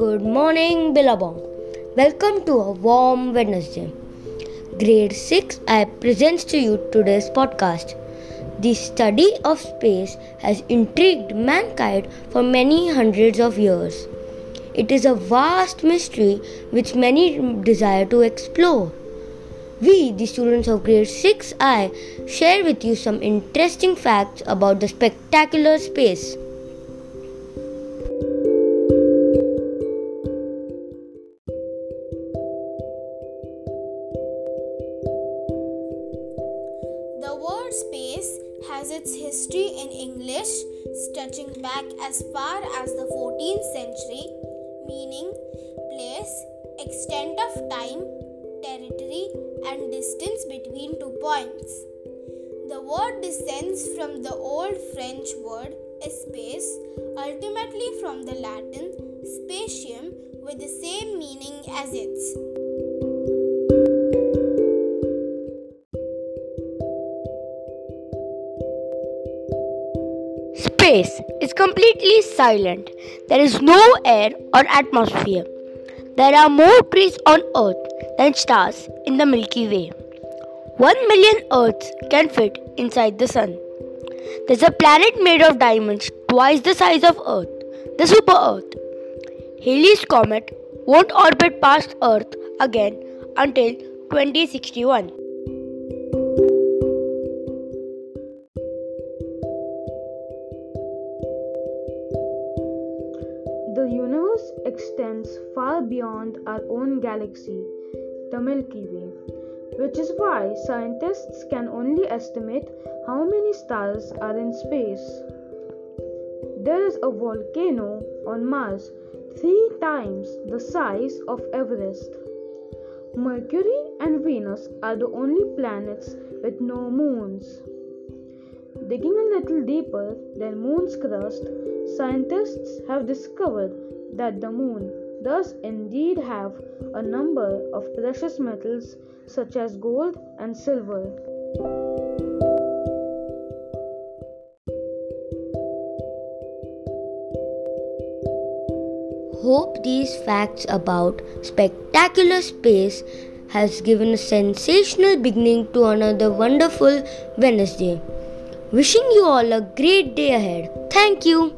Good morning, Billabong. Welcome to a warm Wednesday. Grade 6 I presents to you today's podcast. The study of space has intrigued mankind for many hundreds of years. It is a vast mystery which many desire to explore. We, the students of grade 6I, share with you some interesting facts about the spectacular space. Space has its history in English stretching back as far as the 14th century, meaning place, extent of time, territory, and distance between two points. The word descends from the old French word espace, ultimately from the Latin spatium, with the same meaning as its. Space is completely silent. There is no air or atmosphere. There are more trees on Earth than stars in the Milky Way. One million Earths can fit inside the Sun. There's a planet made of diamonds twice the size of Earth, the Super Earth. Halley's Comet won't orbit past Earth again until 2061. The universe extends far beyond our own galaxy, the Milky Way, which is why scientists can only estimate how many stars are in space. There is a volcano on Mars three times the size of Everest. Mercury and Venus are the only planets with no moons. Digging a little deeper than Moon's crust, scientists have discovered that the Moon does indeed have a number of precious metals such as gold and silver. Hope these facts about spectacular space has given a sensational beginning to another wonderful Wednesday. Wishing you all a great day ahead. Thank you.